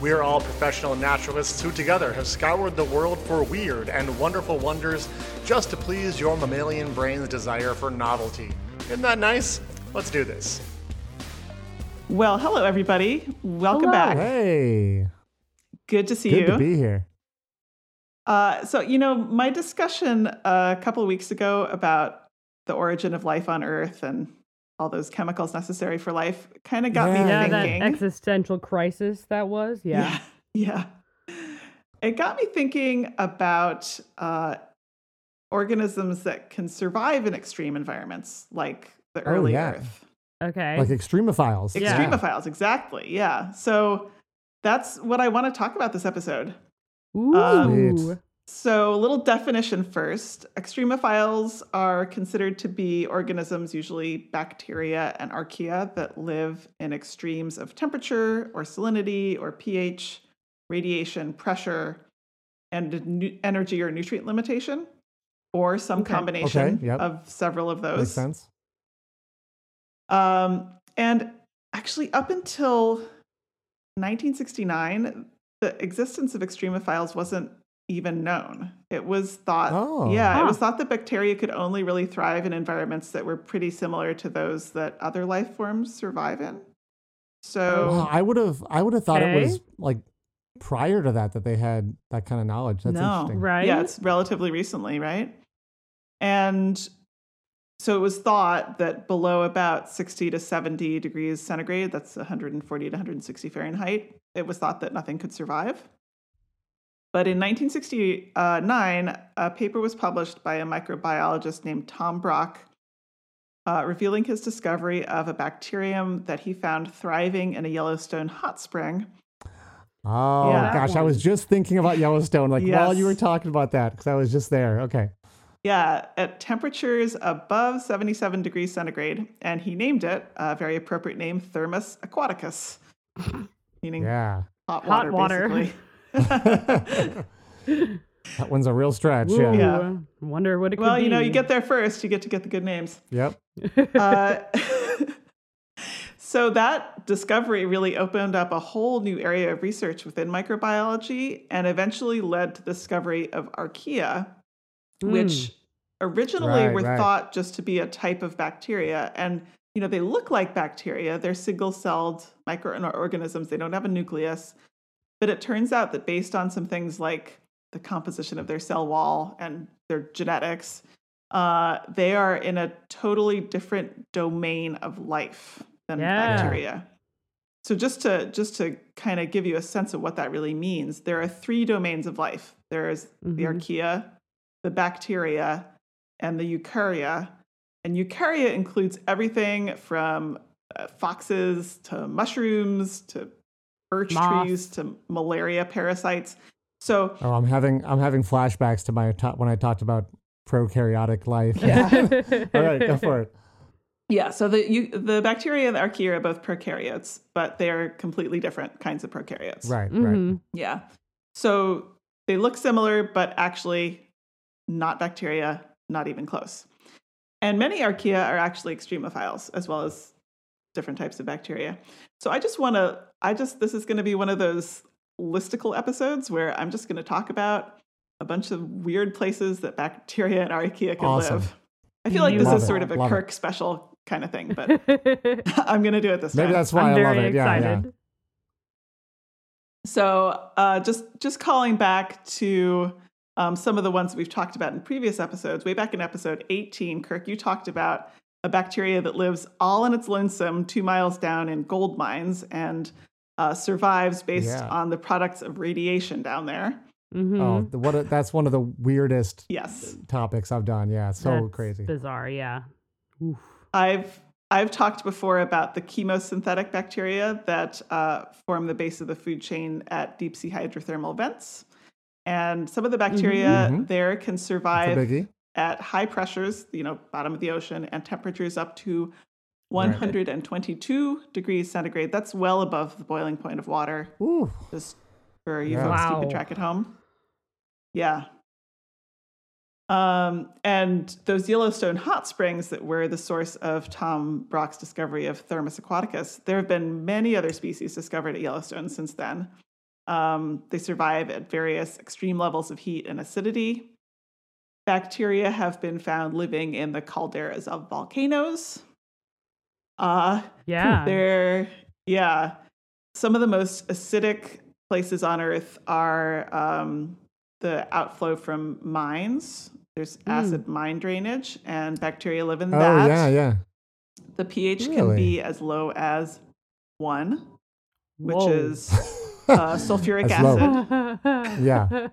We are all professional naturalists who together have scoured the world for weird and wonderful wonders just to please your mammalian brain's desire for novelty. Isn't that nice? Let's do this. Well, hello everybody. Welcome Hello. back. Hey, Good to see good you. to be here. uh, so, you know, my discussion a couple of weeks ago about the origin of life on Earth and all those chemicals necessary for life kind of got Yeah. me Yeah, that thinking. existential crisis that was. Yeah. yeah, yeah. It got me thinking about uh, organisms that can survive in extreme environments, like the Oh, early yeah. Earth. Okay. Like extremophiles. Yeah. Extremophiles, exactly. Yeah. So that's what I want to talk about this episode. Ooh. Sweet. So, a little definition first. Extremophiles are considered to be organisms, usually bacteria and archaea, that live in extremes of temperature or salinity or pH, radiation, pressure, and nu- energy or nutrient limitation, or some Okay. combination Okay, yep. of several of those. Makes sense. Um, and actually, up until 1969, the existence of extremophiles wasn't even known. It was thought, Oh. yeah, it was thought that bacteria could only really thrive in environments that were pretty similar to those that other life forms survive in. So, Wow, I would have I would have thought it was like prior to that that they had that kind of knowledge. That's no, interesting. Right? Yeah, it's relatively recently, right? And so it was thought that below about 60 to 70 degrees centigrade, that's 140 to 160 Fahrenheit, it was thought that nothing could survive. But in 1969, a paper was published by a microbiologist named Tom Brock, uh, revealing his discovery of a bacterium that he found thriving in a Yellowstone hot spring. Oh Yeah. gosh, I was just thinking about Yellowstone like while you were talking about that because I was just there. Okay. Yeah, at temperatures above 77 degrees centigrade, and he named it a very appropriate name, Thermus aquaticus, meaning Yeah. hot Hot water, water. basically. That one's a real stretch. Ooh. Yeah. Yeah. Wonder what it could be. well, you know, you get there first, you get to get the good names. Yep. Uh, so that discovery really opened up a whole new area of research within microbiology and eventually led to the discovery of archaea, which originally Right, were right. thought just to be a type of bacteria. And, you know, they look like bacteria. They're single celled microorganisms. They don't have a nucleus. But it turns out that based on some things like the composition of their cell wall and their genetics, uh, they are in a totally different domain of life than Yeah. bacteria. So just to just to kind of give you a sense of what that really means, there are three domains of life. There is the archaea, the bacteria, and the eukarya. And eukarya includes everything from uh, foxes to mushrooms to birch Moths. trees to malaria parasites. So Oh, I'm having I'm having flashbacks to my top when I talked about prokaryotic life. Yeah. All right, go for it. Yeah, so the you, the bacteria and the archaea are both prokaryotes, but they are completely different kinds of prokaryotes. Right, right. Mhm. Yeah. So they look similar, but actually not bacteria, not even close. And many archaea are actually extremophiles, as well as different types of bacteria. So I just want to, I just, this is going to be one of those listicle episodes where I'm just going to talk about a bunch of weird places that bacteria and archaea can Awesome. live. I feel like this Love is it. sort of a Love it. Kirk special kind of thing, but I'm going to do it this time. Maybe that's why I'm I love very it. Yeah, excited. yeah. So uh, just just calling back to um, some of the ones we've talked about in previous episodes. Way back in episode 18, Kirk, you talked about a bacteria that lives all in its lonesome two miles down in gold mines and uh, survives based Yeah. on the products of radiation down there. Mhm. Oh, the, what? A, that's one of the weirdest Yes, topics I've done. Yeah, so That's crazy. Bizarre, yeah. Oof. I've I've talked before about the chemosynthetic bacteria that uh, form the base of the food chain at deep sea hydrothermal vents. And some of the bacteria Mhm. there can survive biggie. At high pressures, you know, bottom of the ocean, and temperatures up to 122 degrees centigrade. That's well above the boiling point of water, Ooh. just for you Yeah. folks Wow. keeping track at home. Yeah. Um, and those Yellowstone hot springs that were the source of Tom Brock's discovery of Thermus aquaticus, there have been many other species discovered at Yellowstone since then. Um, they survive at various extreme levels of heat and acidity. Bacteria have been found living in the calderas of volcanoes. Uh, Yeah. they're, yeah, some of the most acidic places on Earth are um, the outflow from mines. There's acid mine drainage, and bacteria live in Oh that. yeah, yeah. The pH can be as low as one, which Whoa. is uh, sulfuric That's low. acid. Yeah.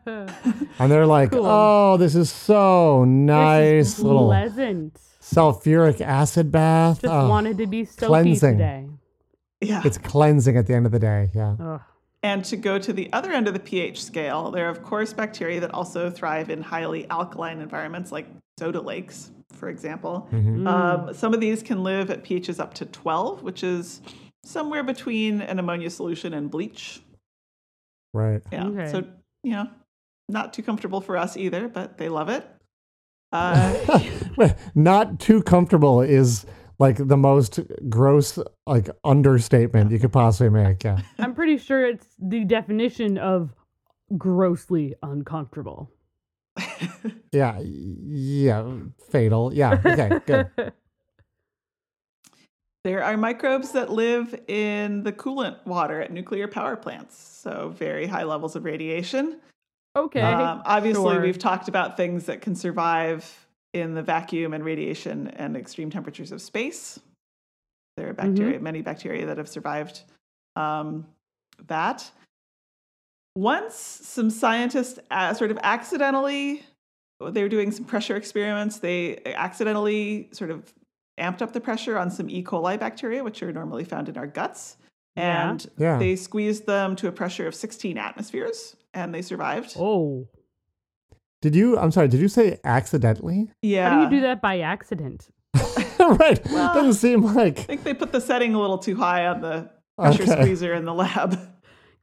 And they're like, Cool. oh, this is so nice This is little pleasant. sulfuric acid bath. Just Oh, wanted to be soapy cleansing. today. Yeah. it's cleansing at the end of the day. Yeah. Ugh. And to go to the other end of the pH scale, there are, of course, bacteria that also thrive in highly alkaline environments like soda lakes, for example. Mhm. Um, some of these can live at pHs up to 12, which is somewhere between an ammonia solution and bleach. Right. Yeah. Okay. So, you know, not too comfortable for us either, but they love it. Uh, Not too comfortable is like the most gross like understatement you could possibly make. Yeah. I'm pretty sure it's the definition of grossly uncomfortable. Yeah. Yeah. Fatal. Yeah. Okay. Good. There are microbes that live in the coolant water at nuclear power plants, so very high levels of radiation. Okay. Um, obviously, sure. we've talked about things that can survive in the vacuum and radiation and extreme temperatures of space. There are bacteria, many bacteria that have survived um, that. Once some scientists uh, sort of accidentally, they were doing some pressure experiments, they accidentally sort of amped up the pressure on some E. coli bacteria, which are normally found in our guts. Yeah. And Yeah. they squeezed them to a pressure of 16 atmospheres and they survived. oh. Did you? I'm sorry. Did you say accidentally? Yeah. How do you do that by accident? right. Well- Doesn't seem like. I think they put the setting a little too high on the pressure Okay. squeezer in the lab.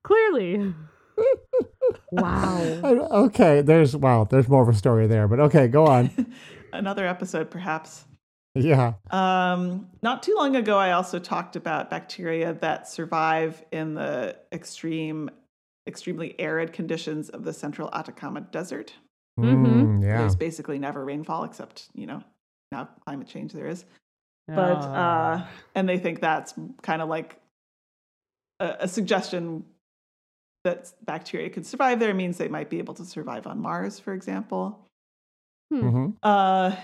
Clearly. wow. I- Okay. There's wow. There's more of a story there, but okay. Go on. Another episode, perhaps. Yeah. Um, not too long ago, I also talked about bacteria that survive in the extreme, extremely arid conditions of the central Atacama Desert. Mhm. Mm, yeah. There's basically never rainfall, except you know now climate change there is. But uh, Ah. and they think that's kind of like a, a suggestion that bacteria could survive there means they might be able to survive on Mars, for example. hmm Uh,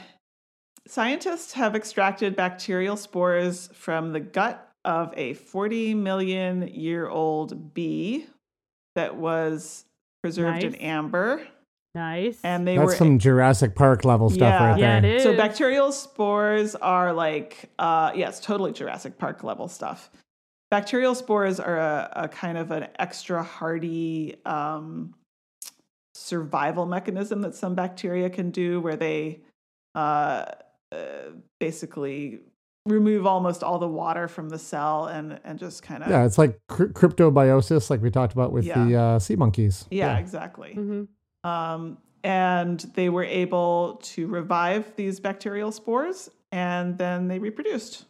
scientists have extracted bacterial spores from the gut of a 40 million year old bee that was preserved in amber. nice. And they That's were some Jurassic Park level stuff Yeah. right yeah, there. it is. so bacterial spores are like uh yes totally jurassic park level stuff bacterial spores are a, a kind of an extra hardy um survival mechanism that some bacteria can do where they uh, uh basically remove almost all the water from the cell and and just kind of Yeah, it's like cr- cryptobiosis, like we talked about with Yeah. the uh, sea monkeys. yeah exactly hmm Um, and they were able to revive these bacterial spores and then they reproduced.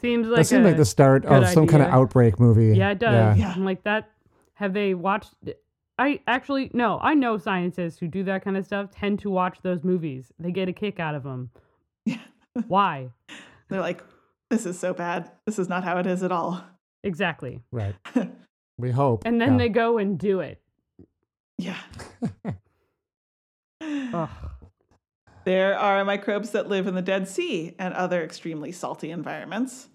Seems like that like seems a, like the start of good some kind of outbreak movie. Yeah, it does. Yeah. Yeah. I'm like that. Have they watched? I actually no. I know scientists who do that kind of stuff tend to watch those movies. They get a kick out of them. Yeah. Why? They're like, this is so bad. This is not how it is at all. Exactly. Right. We hope. And then yeah. they go and do it. Yeah. Ugh. There are microbes that live in the Dead Sea and other extremely salty environments.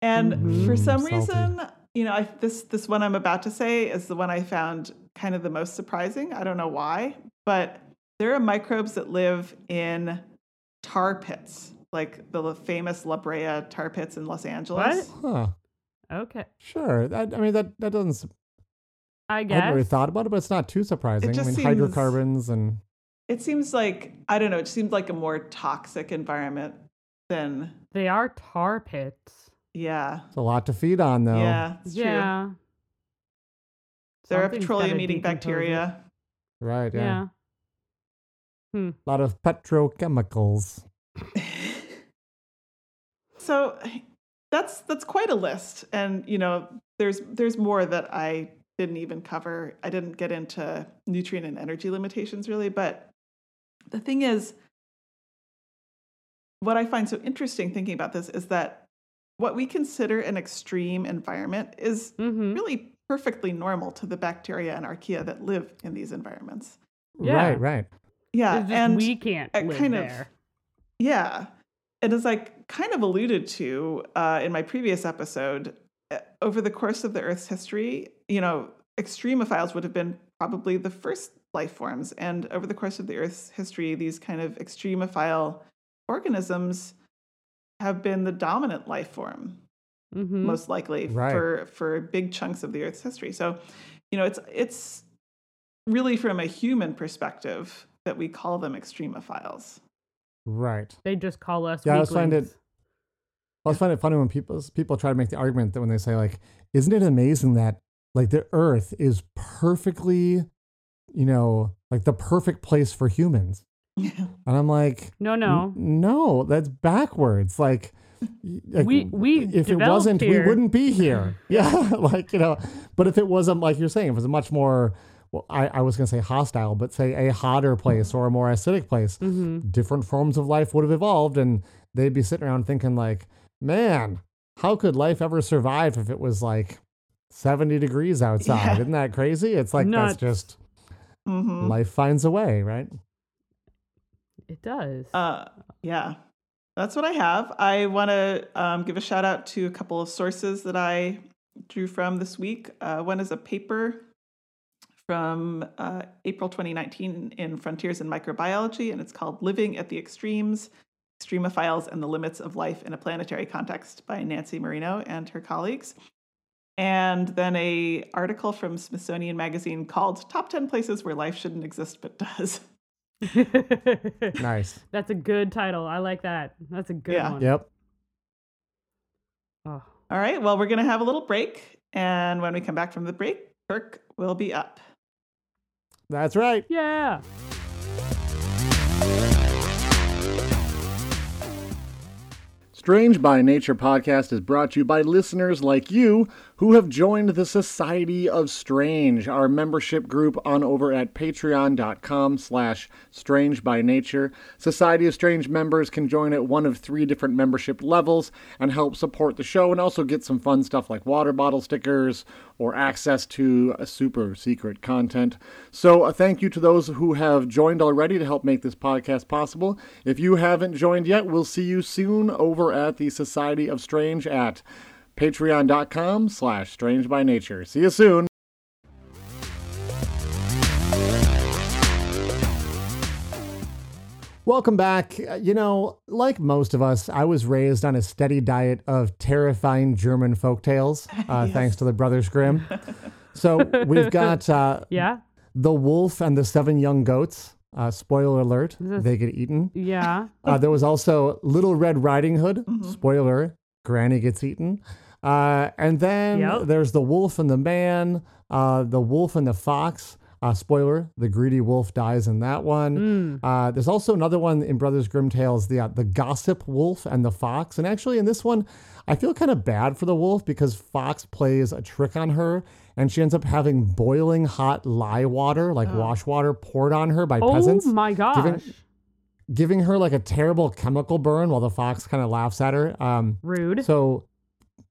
And for Mhm. some Salty. reason, you know, I, this this one I'm about to say is the one I found kind of the most surprising. I don't know why, but there are microbes that live in tar pits, like the famous La Brea tar pits in Los Angeles. Huh. Okay. Sure. That, I mean, that that doesn't. I guess. I hadn't really thought about it, but it's not too surprising. I just mean, seems- hydrocarbons and it seems like I don't know. It seemed like a more toxic environment than They are tar pits. yeah, It's a lot to feed on, though. yeah. It's true. yeah. There are Something's petroleum-eating decompose it. bacteria. Right. Yeah. Yeah. A lot of petrochemicals. So that's that's quite a list, and you know, there's there's more that I didn't even cover. I didn't get into nutrient and energy limitations really, but the thing is, what I find so interesting thinking about this is that what we consider an extreme environment is Mm-hmm. really perfectly normal to the bacteria and archaea that live in these environments. Yeah. Right. Right. Yeah, and we can't live kind of- there. Yeah. And as I kind of alluded to uh, in my previous episode, uh, over the course of the Earth's history, you know, extremophiles would have been probably the first life forms. And over the course of the Earth's history, these kind of extremophile organisms have been the dominant life form Mm-hmm. most likely Right. for for big chunks of the earth's history so you know it's it's really from a human perspective that we call them extremophiles Right. They just call us. Yeah, I always find it- I always find it funny when people people try to make the argument that when they say like, "Isn't it amazing that like the Earth is perfectly, you know, like the perfect place for humans?" Yeah. And I'm like, No, "N- no. no, that's backwards. Like, y- like, We- we if it wasn't, we wouldn't be here. Yeah, like you know. But if it wasn't like you're saying, if it was a much more well, I, I was going to say hostile, but say a hotter place or a more acidic place, Mm-hmm. different forms of life would have evolved and they'd be sitting around thinking like man how could life ever survive if it was like 70 degrees outside Yeah. isn't that crazy it's like Nuts. that's just Mhm. life finds a way right It does. Uh, yeah, that's what I have. I want to um, give a shout out to a couple of sources that I drew from this week. Uh, one is a paper from uh, April 2019 in Frontiers in Microbiology, and it's called Living at the Extremes Extremophiles and the Limits of Life in a Planetary Context by Nancy Merino and her colleagues. And then a article from Smithsonian Magazine called Top 10 Places Where Life Shouldn't Exist But Does. nice That's a good title. I like that. That's a good Yeah. one. yep Oh. All right. Well, we're going to have a little break. And when we come back from the break, Kirk will be up. that's right Yeah. Strange by Nature podcast is brought to you by listeners like you who have joined the Society of Strange, our membership group on over at patreon.com slash strange by nature. Society of Strange members can join at one of three different membership levels and help support the show and also get some fun stuff like water bottle stickers or access to super secret content. So a thank you to those who have joined already to help make this podcast possible. If you haven't joined yet, we'll see you soon over at the Society of Strange at patreon.com slash strange by nature. See you soon. Welcome back Uh, you know like most of us i was raised on a steady diet of terrifying german folktales uh, thanks to the brothers grimm so we've got uh, Yeah. the wolf and the seven young goats uh, spoiler alert This- they get eaten Yeah. Uh, there was also Little Red Riding Hood. Spoiler: Granny gets eaten. Uh, and then Yep. there's the wolf and the man. Uh, the wolf and the fox. Uh, spoiler: the greedy wolf dies in that one. Uh, there's also another one in Brothers Grimm tales: the uh, the gossip wolf and the fox. And actually, in this one, I feel kind of bad for the wolf because Fox plays a trick on her, and she ends up having boiling hot lye water, like wash water, poured on her by Oh peasants Oh my gosh. giving- giving her like a terrible chemical burn while the fox kind of laughs at her. Um, Rude. so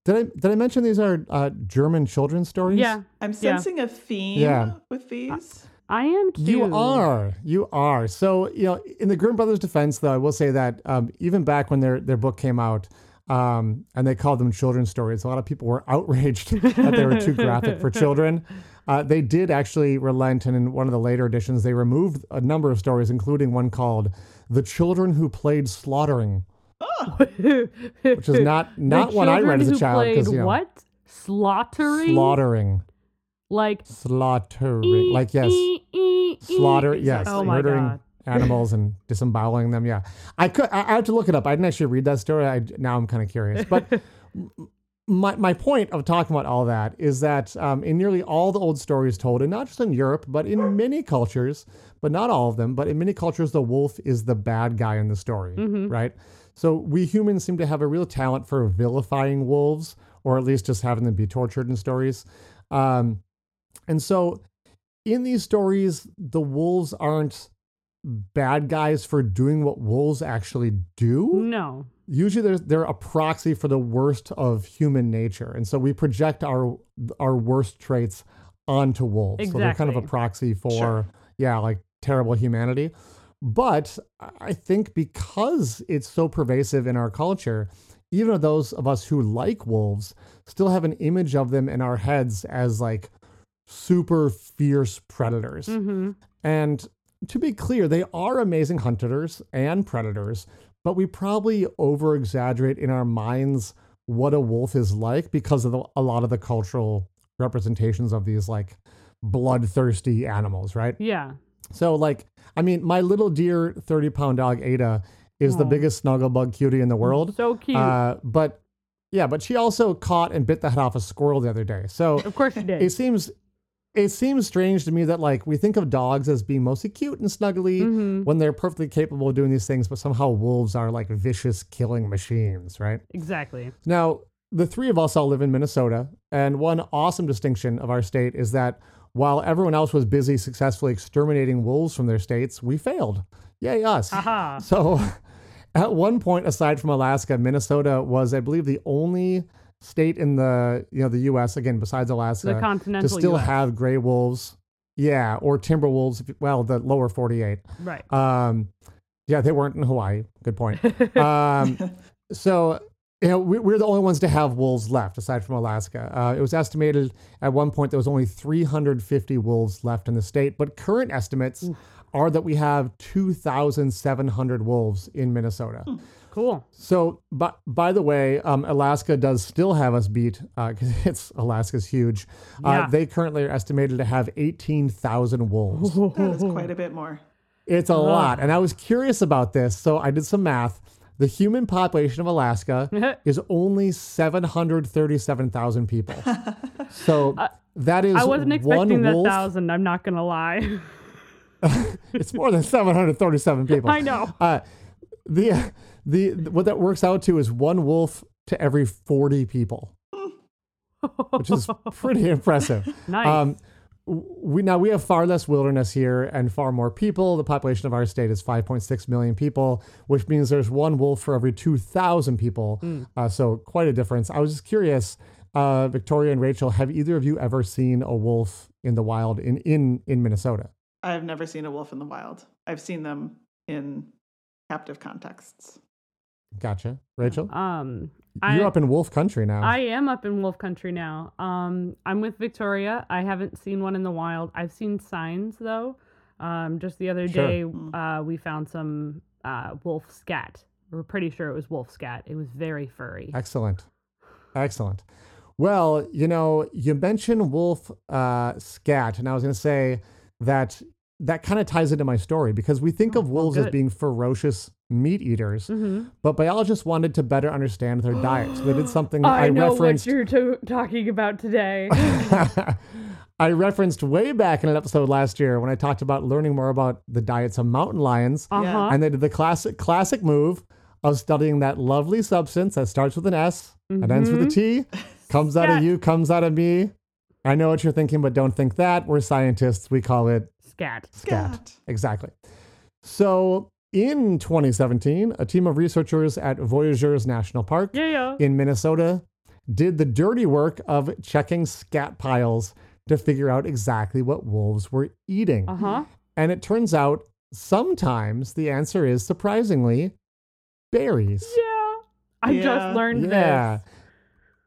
did I did I mention these are uh, German children's stories? yeah. I'm Yeah. sensing a theme Yeah. with these. I am too. You are, you are. So you know, in the Grimm brothers' defense, though, I will say that um, even back when their their book came out, um, and they called them children's stories, a lot of people were outraged that they were too graphic for children. Uh, they did actually relent, and in one of the later editions, they removed a number of stories, including one called "The Children Who Played Slaughtering." Which is not not one I read as a child you know what slaughtering slaughtering, like slaughtering, like yes, e- e- e- slaughter, yes, Oh murdering god. animals and disemboweling them. Yeah, I could. I, I have to look it up. I didn't actually read that story. I now I'm kind of curious, but. My, my point of talking about all that is that um, in nearly all the old stories told, and not just in Europe, but in many cultures, but not all of them, but in many cultures, the wolf is the bad guy in the story, right? So we humans seem to have a real talent for vilifying wolves, or at least just having them be tortured in stories. Um, and so in these stories, the wolves aren't bad guys for doing what wolves actually do. No. Usually they're, they're a proxy for the worst of human nature. And so we project our our worst traits onto wolves. So they're kind of a proxy for, Sure. yeah, like terrible humanity. But I think because it's so pervasive in our culture, even those of us who like wolves still have an image of them in our heads as like super fierce predators. hmm And to be clear, they are amazing hunters and predators, but we probably over exaggerate in our minds what a wolf is like because of the, a lot of the cultural representations of these like bloodthirsty animals, right? Yeah. So, like, I mean, my little dear 30 pound dog, Ada, is the biggest snuggle bug cutie in the world. So cute. Uh, but yeah, but she also caught and bit the head off a squirrel the other day. So of course you did. it seems it seems strange to me that like we think of dogs as being mostly cute and snuggly Mhm. when they're perfectly capable of doing these things, but somehow wolves are like vicious killing machines, right? Exactly. Now, the three of us all live in Minnesota, and one awesome distinction of our state is that while everyone else was busy successfully exterminating wolves from their states, we failed. Yay, us. Haha. So, at one point, aside from Alaska, Minnesota was, I believe, the only state in the you know the U.S. again besides Alaska The to still US. have gray wolves. Yeah, or timber wolves. Well, the lower 48. Right. Um, yeah, they weren't in Hawaii. Good point. um, so, you know, we, we're the only ones to have wolves left aside from Alaska. Uh, it was estimated at one point there was only 350 wolves left in the state, but current estimates are that we have 2,700 wolves in Minnesota. Cool. So, but by the way, um, Alaska does still have us beat because it's Alaska's huge. Uh, Yeah. they currently are estimated to have 18,000 wolves. That is quite a bit more. It's a lot. And I was curious about this. So I did some math. The human population of Alaska is only 737,000 people. So that is I wasn't one expecting that wolf. thousand. I'm not gonna lie. It's more than 737 people. I know. Uh, the, the what that works out to is one wolf to every 40 people, which is pretty impressive. Nice. Um, we now we have far less wilderness here and far more people. The population of our state is 5.6 million people, which means there's one wolf for every 2,000 people. Hmm. Uh, so quite a difference. I was just curious, uh, Victoria and Rachel, have either of you ever seen a wolf in the wild in in in Minnesota? I've never seen a wolf in the wild. I've seen them in captive contexts. Gotcha, Rachel. um, You're I, up in wolf country now. I am up in wolf country now. Um, I'm with Victoria. I haven't seen one in the wild. I've seen signs though. Um, just the other Sure. day, uh, we found some uh, wolf scat. We're pretty sure it was wolf scat. It was very furry. Excellent. Excellent. Well, you know, you mentioned wolf uh, scat, and I was going to say that that kind of ties into my story because we think of wolves as being ferocious meat eaters, hmm but biologists wanted to better understand their diet. So they did something I, I, know referenced. what you're to- talking about today. I referenced way back in an episode last year when I talked about learning more about the diets of mountain lions. Uh huh. and they did the classic classic move of studying that lovely substance that starts with an S and ends with a T, comes out of you, comes out of me. I know what you're thinking, but don't think that. We're scientists. We call it Scat. scat. Scat. Exactly. So in 2017, a team of researchers at Voyageurs National Park Yeah, yeah. in Minnesota did the dirty work of checking scat piles to figure out exactly what wolves were eating. Uh huh. And it turns out sometimes the answer is surprisingly berries. Yeah. I Yeah. just learned Yeah. this.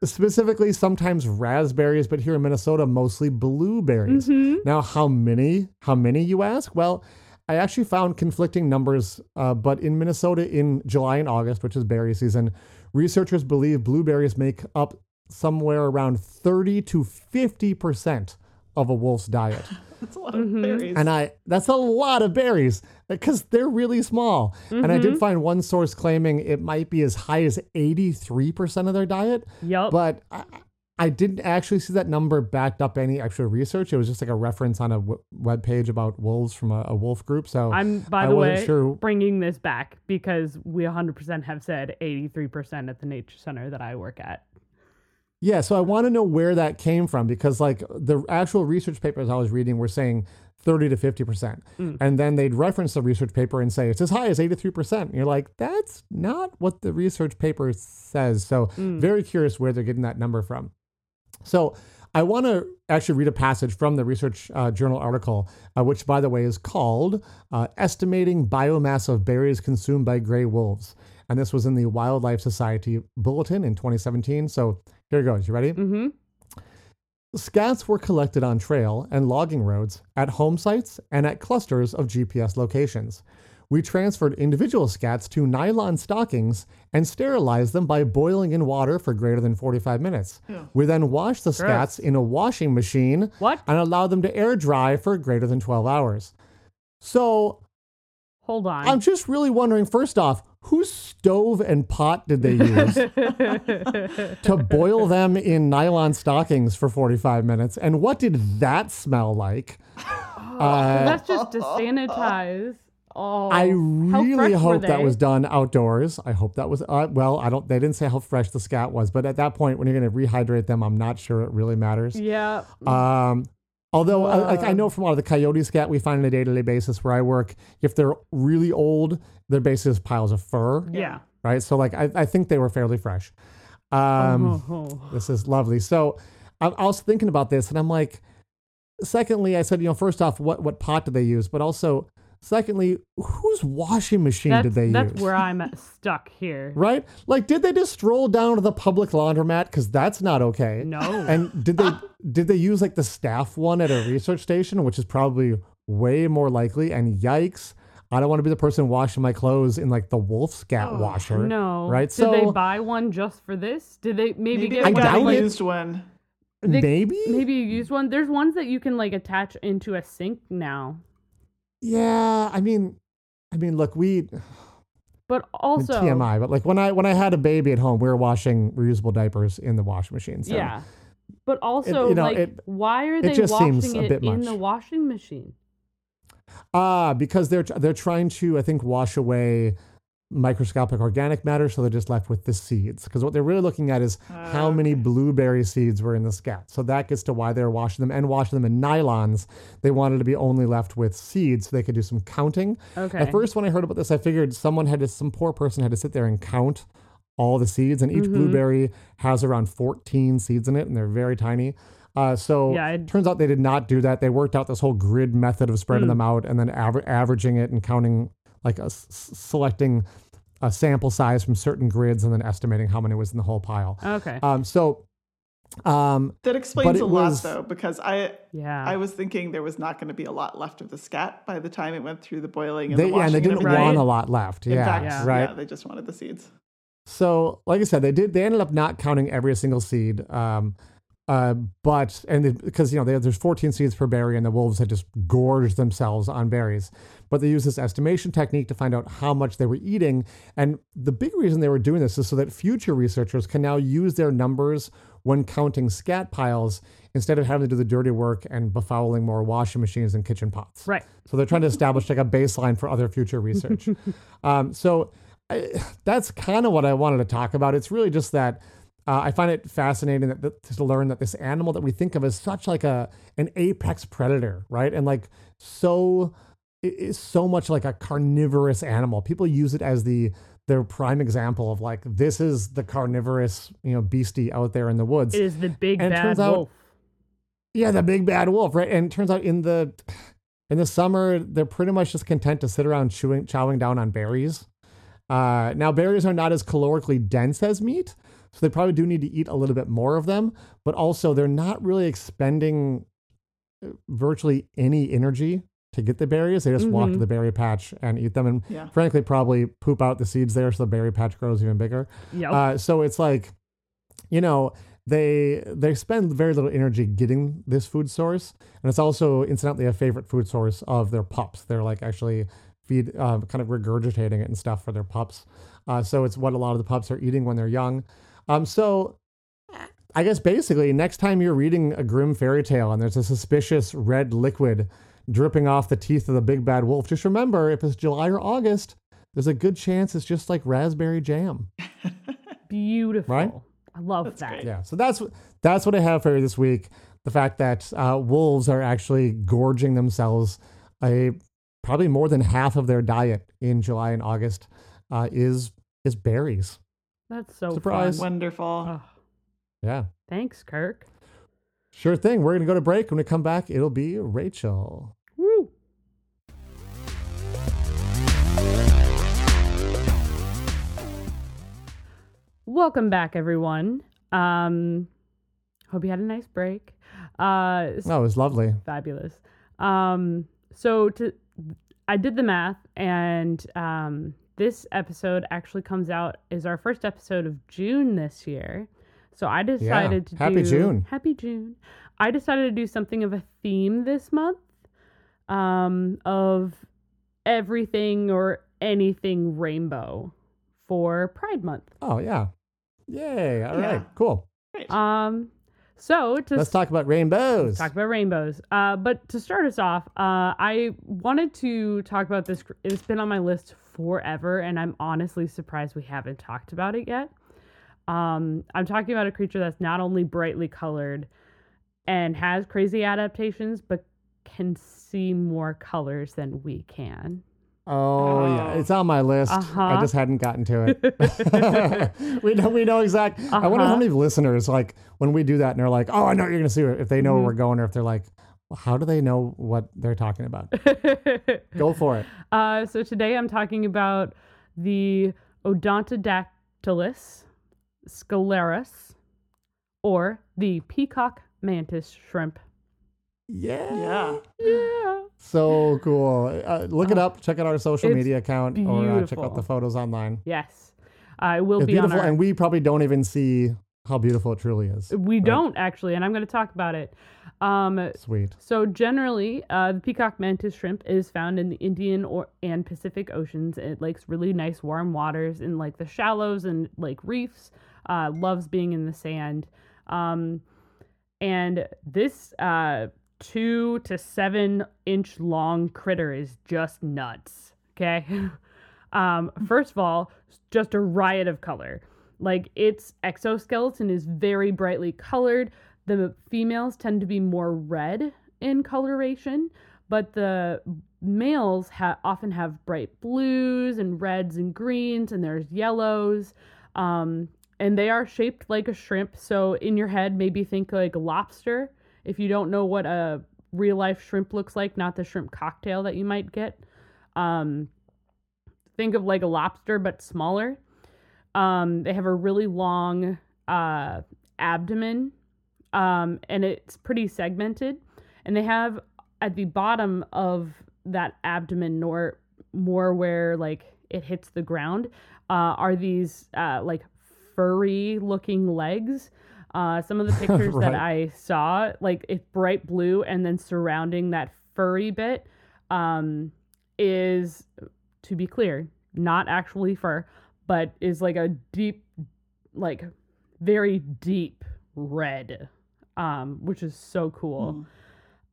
Specifically, sometimes raspberries, but here in Minnesota, mostly blueberries. Mhm. Now, how many? How many, you ask? Well, I actually found conflicting numbers, uh, but in Minnesota in July and August, which is berry season, researchers believe blueberries make up somewhere around 30 to 50% of a wolf's diet. That's a lot of mm-hmm. berries. And I that's a lot of berries because they're really small. And I did mm-hmm. find one source claiming it might be as high as 83% of their diet. Yup. But I, I didn't actually see that number backed up any actual research. It was just like a reference on a w- web page about wolves from a, a wolf group. So I'm, by I the wasn't way, sure. bringing this back because we 100% have said 83% at the nature center that I work at. Yeah, so I want to know where that came from because, like, the actual research papers I was reading were saying 30 to 50%. And then they'd reference the research paper and say it's as high as 83%. And you're like, that's not what the research paper says. So, very curious where they're getting that number from. So, I want to actually read a passage from the Research uh, Journal article, uh, which, by the way, is called uh, Estimating Biomass of Berries Consumed by Gray Wolves. And this was in the Wildlife Society Bulletin in 2017. So here it goes. You ready? Mm-hmm. Scats were collected on trail and logging roads, at home sites, and at clusters of GPS locations. We transferred individual scats to nylon stockings and sterilized them by boiling in water for greater than 45 minutes. We then washed the scats in a washing machine What? and allowed them to air dry for greater than 12 hours. So Hold on. I'm just really wondering first off, whose stove and pot did they use to boil them in nylon stockings for 45 minutes? And what did that smell like? Uh, That's just to sanitize. Oh, I really hope that was done outdoors. I hope that was uh, well. I don't. They didn't say how fresh the scat was, but at that point, when you're going to rehydrate them, I'm not sure it really matters. Yeah. Um, although, uh, like I know from a lot of the coyote scat we find on a day-to-day basis where I work, if they're really old, they're basically just piles of fur, Yeah. right? So, like, I, I think they were fairly fresh. Um, Oh. this is lovely. So, I, I was thinking about this, and I'm like, secondly, I said, you know, first off, what what pot do they use? But also, secondly, whose washing machine That's, did they that's use? That's where I'm stuck here. right? Like, did they just stroll down to the public laundromat? Because that's not okay. No. And did they did they use like the staff one at a research station, which is probably way more likely? And yikes, I don't want to be the person washing my clothes in like the wolf scat oh, washer. no. right? So. Did they buy one just for this? Did they maybe, Maybe get I one got doubt a like, used one. they- Maybe. maybe you use one? There's ones that you can like attach into a sink now. Yeah. I mean, I mean, look, we But also TMI, but like when I when I had a baby at home, we were washing reusable diapers in the washing machine. So. Yeah. But also, you know, like, it- why are it they seems washing a it in the washing machine? Ah, because they're they're trying to, I think, wash away microscopic organic matter, so they're just left with the seeds. Because what they're really looking at is how many blueberry seeds were in the scat. So that gets to why they're washing them and washing them in nylons. They wanted to be only left with seeds, so they could do some counting. Okay. At first, when I heard about this, I figured someone had to, some poor person had to sit there and count all the seeds, and each Mm-hmm. blueberry has around 14 seeds in it, and they're very tiny. Uh, so Yeah, I'd- turns out they did not do that. They worked out this whole grid method of spreading them out and then aver- averaging it and counting, like a s- s- selecting a sample size from certain grids and then estimating how many was in the whole pile. Okay. Um, so, um, That explains it a lot, though, because I yeah. I was thinking there was not going to be a lot left of the scat by the time it went through the boiling and they, the yeah, and they didn't everything. want a lot left. In Yeah, fact, Yeah. right. yeah, they just wanted the seeds. So, like I said, they did. They ended up not counting every single seed. Um, uh, but and because you know they, there's 14 seeds per berry, and the wolves had just gorged themselves on berries. But they used this estimation technique to find out how much they were eating. And the big reason they were doing this is so that future researchers can now use their numbers when counting scat piles instead of having to do the dirty work and befouling more washing machines and kitchen pots. right. So they're trying to establish like a baseline for other future research. um, so I, that's kind of what I wanted to talk about. It's really just that uh, I find it fascinating that, that to learn that this animal that we think of as such like a an apex predator, right, and like so is so much like a carnivorous animal. People use it as the their prime example of like this is the carnivorous you know beastie out there in the woods. It is the big And it bad turns out- wolf. Yeah, the big bad wolf, right? And it turns out in the in the summer, they're pretty much just content to sit around chewing, chowing down on berries. Uh, now, berries are not as calorically dense as meat, so they probably do need to eat a little bit more of them. But also, they're not really expending uh, virtually any energy to get the berries. They just walk to the berry patch and eat them, and Yeah. frankly, probably poop out the seeds there, so the berry patch grows even bigger. Yep. Uh, so it's like, you know, they they spend very little energy getting this food source, and it's also incidentally a favorite food source of their pups. They're like actually feed uh, kind of regurgitating it and stuff for their pups. Uh, so it's what a lot of the pups are eating when they're young. Um, so I guess basically, next time you're reading a grim fairy tale and there's a suspicious red liquid dripping off the teeth of the big bad wolf, just remember if it's July or August, there's a good chance it's just like raspberry jam. Beautiful. Right? I love That's that. great. Yeah. So that's that's what I have for you this week. The fact that uh, wolves are actually gorging themselves a probably more than half of their diet in July and August uh, is is berries. That's so Surprise. fun. Wonderful. Oh, Yeah. thanks, Kirk. Sure thing. We're gonna go to break. When we come back, it'll be Rachel. Woo. Welcome back, everyone. Um, hope you had a nice break. Uh, s- Oh, it was lovely. fabulous. Um, so to, I did the math, and um, this episode actually comes out is our first episode of June this year. So I decided to Happy do June. Happy June. I decided to do something of a theme this month, um, of everything or anything rainbow for Pride Month. Oh yeah. Yay. All right. Yeah. Cool. Um, so to Let's talk about rainbows. talk about rainbows. Uh, but to start us off, uh, I wanted to talk about this. It's been on my list forever, and I'm honestly surprised we haven't talked about it yet. Um, I'm talking about a creature that's not only brightly colored and has crazy adaptations, but can see more colors than we can. Oh, yeah, Oh. it's on my list. I Uh-huh. just hadn't gotten to it. we know we know exact. I wonder how Uh-huh. many listeners like when we do that and they're like, "Oh, I know what you're gonna see," it, if they know Mhm. where we're going, or if they're like, well, "How do they know what they're talking about?" Go for it. Uh, so today I'm talking about the Odontodactylus scalaris, or the peacock mantis shrimp. Yeah. Yeah. Yeah. So cool. Uh, look it up. Check out our social It's media account or uh, check out the photos online. Yes. Uh, it will It's be beautiful, our. and we probably don't even see how beautiful it truly is. we don't actually, and I'm going to talk about it. Um, Sweet. So generally, uh, the peacock mantis shrimp is found in the Indian or and Pacific Oceans. It likes really nice warm waters in like the shallows and like reefs. Uh, loves being in the sand. Um, and this uh, two to seven inch long critter is just nuts. Okay. um, first of all, just a riot of color. Like its exoskeleton is very brightly colored. The females tend to be more red in coloration, but the males ha- often have bright blues and reds and greens, and there's yellows. Um, and they are shaped like a shrimp. So in your head, maybe think like a lobster. If you don't know what a real life shrimp looks like, not the shrimp cocktail that you might get, um, think of like a lobster but smaller. Um, they have a really long uh, abdomen, um, and it's pretty segmented. And they have at the bottom of that abdomen, or more where like it hits the ground, uh, are these uh, like furry looking legs. Uh, some of the pictures Right. that I saw, like it's bright blue, and then surrounding that furry bit um, is, to be clear, not actually fur, but is like a deep, like very deep red, um, which is so cool.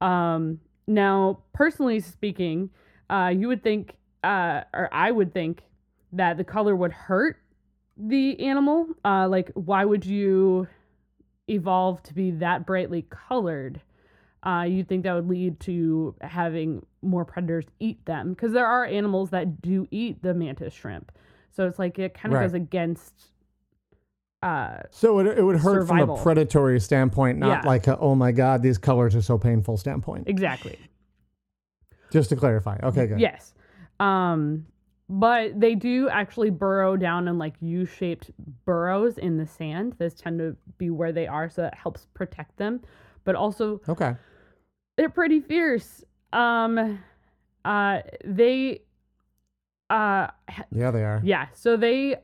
Um, now, personally speaking, uh, you would think, uh, or I would think, that the color would hurt the animal. Uh, like, why would you evolve to be that brightly colored? Uh, you'd think that would lead to having more predators eat them because there are animals that do eat the mantis shrimp. So it's like it kind of Right. goes against. Uh, So it, it would hurt from a predatory standpoint, not Yeah. like a, oh my god, these colors are so painful standpoint. exactly. Just to clarify. Okay, good. Yes. Um, but they do actually burrow down in like U-shaped burrows in the sand. Those tend to be where they are, so that helps protect them. But also, Okay. they're pretty fierce. Um, uh, they, uh, Yeah, they are. yeah. So they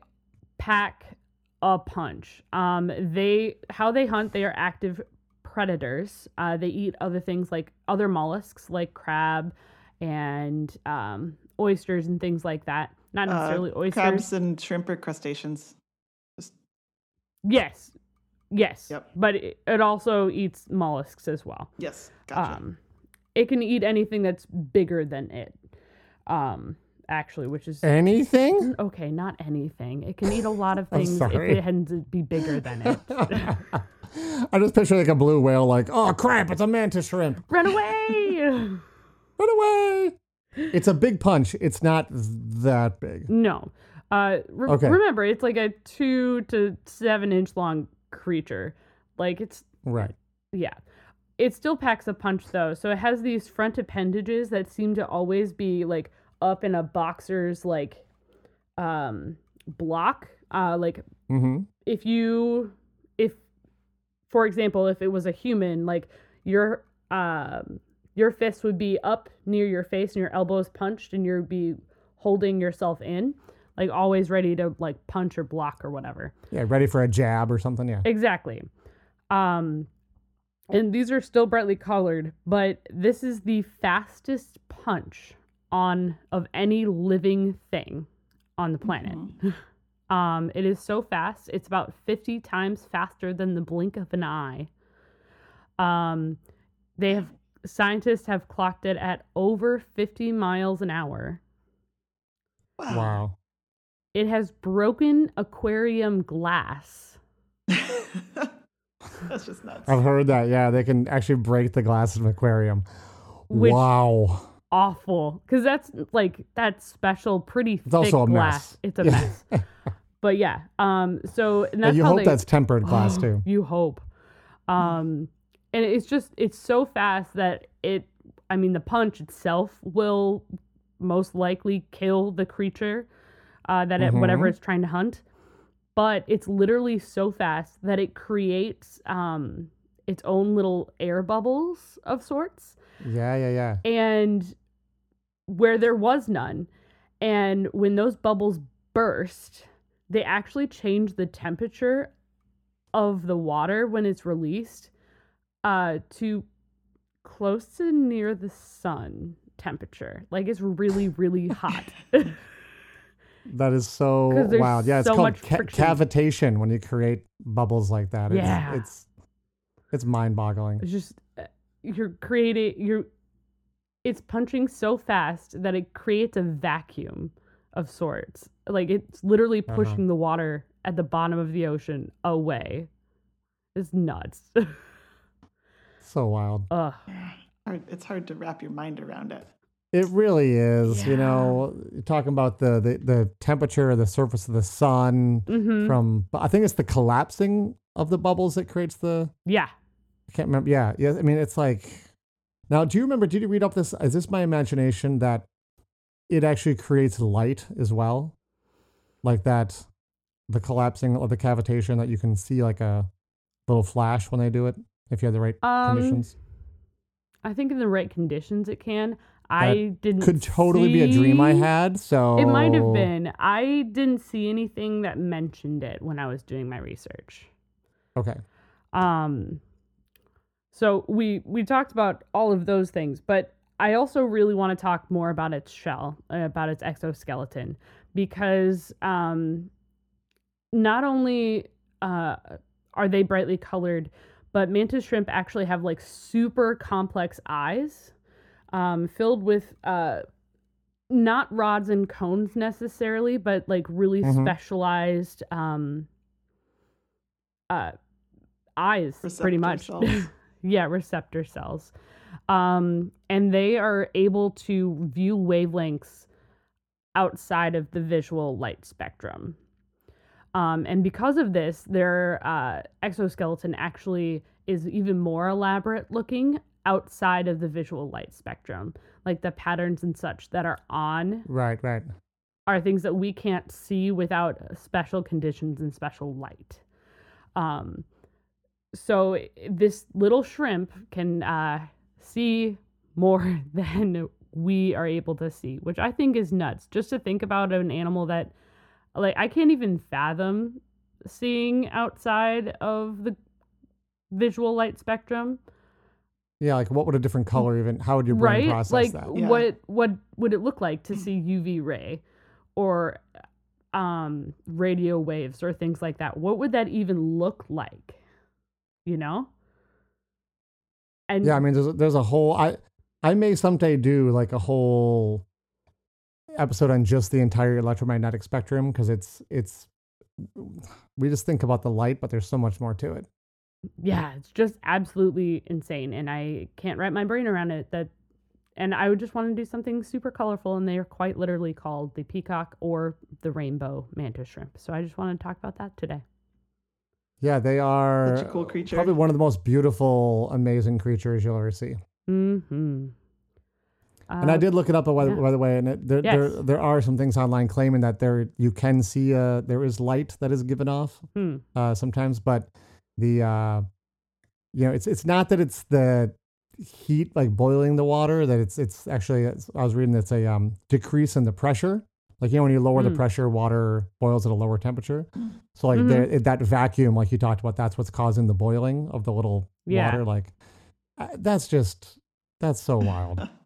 pack a punch. Um, they how they hunt. They are active predators. Uh, they eat other things like other mollusks, like crab and um, oysters and things like that. Not Uh, necessarily oysters. Crabs and shrimp or crustaceans. Yes, yes. Yep. But it, it also eats mollusks as well. Yes, gotcha. Um, it can eat anything that's bigger than it. Um, actually, which is Anything? okay. Not anything. It can eat a lot of things if sorry. it had to be bigger than it. I just picture like a blue whale, like, oh crap, it's a mantis shrimp. Run away! Run away. It's a big punch. It's not that big. no. Uh, re- Okay. remember, it's like a two to seven inch long creature. Like it's Right. Yeah. It still packs a punch though. So it has these front appendages that seem to always be like up in a boxer's like um block. Uh like Mm-hmm. if you if for example, if it was a human, like your um your fist would be up near your face and your elbows punched and you'd be holding yourself in, like always ready to like punch or block or whatever. Yeah, ready for a jab or something. Yeah. Exactly. Um, and these are still brightly colored, but this is the fastest punch on of any living thing on the planet. um, it is so fast; it's about fifty times faster than the blink of an eye. Um, they have scientists have clocked it at over fifty miles an hour. Wow. It has broken aquarium glass. That's just nuts. I've heard that. Yeah, they can actually break the glass of an aquarium. Which- wow. awful because that's like that's special pretty thick also a glass mess. it's a Yeah. mess but yeah um so and And that's you how hope they, that's tempered glass too. you hope um and it's just it's so fast that it i mean the punch itself will most likely kill the creature uh that it whatever Mhm. it's trying to hunt but it's literally so fast that it creates um its own little air bubbles of sorts Yeah, yeah, yeah. and where there was none. And when those bubbles burst, they actually change the temperature of the water when it's released uh, to close to near the sun temperature. Like it's really, really hot. that is so there's wild. Yeah, it's so called ca- cavitation when you create bubbles like that. It's, Yeah. It's it's mind-boggling. it's just uh, you're creating you're it's punching so fast that it creates a vacuum of sorts like it's literally Uh-huh. pushing the water at the bottom of the ocean away it's nuts So wild. Ugh. It's hard to wrap your mind around it. It really is. You know, talking about the, the the temperature of the surface of the sun hmm from I think it's the collapsing of the bubbles that creates the yeah I can't remember. Yeah, yeah. I mean, it's like now. Do you remember? Did you read up this? Is this my imagination that it actually creates light as well, like that, the collapsing of the cavitation that you can see like a little flash when they do it if you have the right um conditions. i think in the right conditions it can i didn't Could totally be a dream I had. So it might have been i didn't see anything that mentioned it when i was doing my research Okay. Um, so we we talked about all of those things, but I also really want to talk more about its shell, uh, about its exoskeleton, because um, not only uh, are they brightly colored, but mantis shrimp actually have like super complex eyes, um, filled with uh, not rods and cones necessarily, but like really Mhm. specialized um, uh, eyes, pretty much. cells. yeah, receptor cells. Um, and they are able to view wavelengths outside of the visual light spectrum. Um, and because of this, their uh, exoskeleton actually is even more elaborate looking outside of the visual light spectrum. Like the patterns and such that are on Right. Right. are things that we can't see without special conditions and special light. Um, so this little shrimp can uh, see more than we are able to see, which I think is nuts. Just to think about an animal that, like, I can't even fathom seeing outside of the visual light spectrum. Yeah, like what would a different color even? How would your brain right? process like that? Yeah. what what would it look like to see UV ray or um radio waves or things like that? What would that even look like? You know? And Yeah, I mean, there's there's a whole. I I may someday do like a whole episode on just the entire electromagnetic spectrum because it's it's we just think about the light, but there's so much more to it. yeah, it's just absolutely insane and I can't wrap my brain around it that and I would just want to do something super colorful and they are quite literally called the peacock or the rainbow mantis shrimp. So I just want to talk about that today. Yeah, they are Such a cool creature. probably one of the most beautiful, amazing creatures you'll ever see. Mm-hmm. And I Uh, did look it up, by, the- yeah. by the way, and it, there, there Yes. there are some things online claiming that there you can see uh there is light that is given off Hmm. uh, sometimes, but the uh, you know it's it's not that it's the heat like boiling the water that it's it's actually it's, I was reading it's a um, decrease in the pressure. Like you know when you lower the Mm. pressure, water boils at a lower temperature. So like Mhm. the, it- that vacuum, like you talked about, that's what's causing the boiling of the little Yeah. water. Like uh, that's just that's so wild.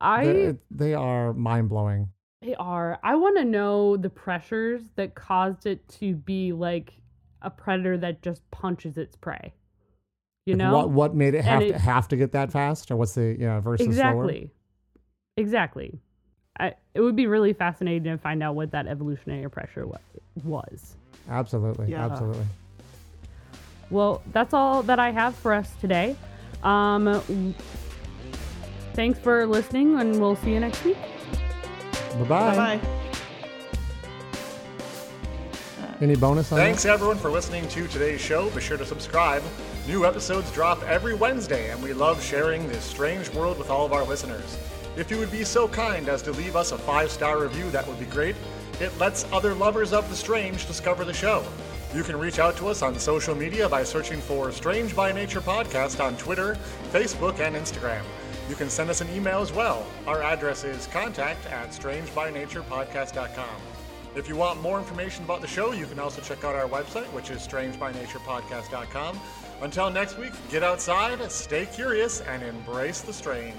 I They're- they are mind blowing. They are. I want to know the pressures that caused it to be like a predator that just punches its prey. You know? what what made it have And to it- have to get that fast, or what's the you know versus slower? exactly. Exactly. I, it would be really fascinating to find out what that evolutionary pressure was. Absolutely, Yeah. absolutely. Well, that's all that I have for us today. Um, w- thanks for listening, and we'll see you next week. Bye Bye bye. bye. Uh, Any bonus on Thanks everyone for listening to today's show. Be sure to subscribe. New episodes drop every Wednesday, and we love sharing this strange world with all of our listeners. If you would be so kind as to leave us a five star review, that would be great. It lets other lovers of the strange discover the show. You can reach out to us on social media by searching for Strange by Nature Podcast on Twitter, Facebook, and Instagram. You can send us an email as well. Our address is contact at strangebynaturepodcast.com. If you want more information about the show, you can also check out our website, which is strangebynaturepodcast.com. Until next week, get outside, stay curious, and embrace the strange.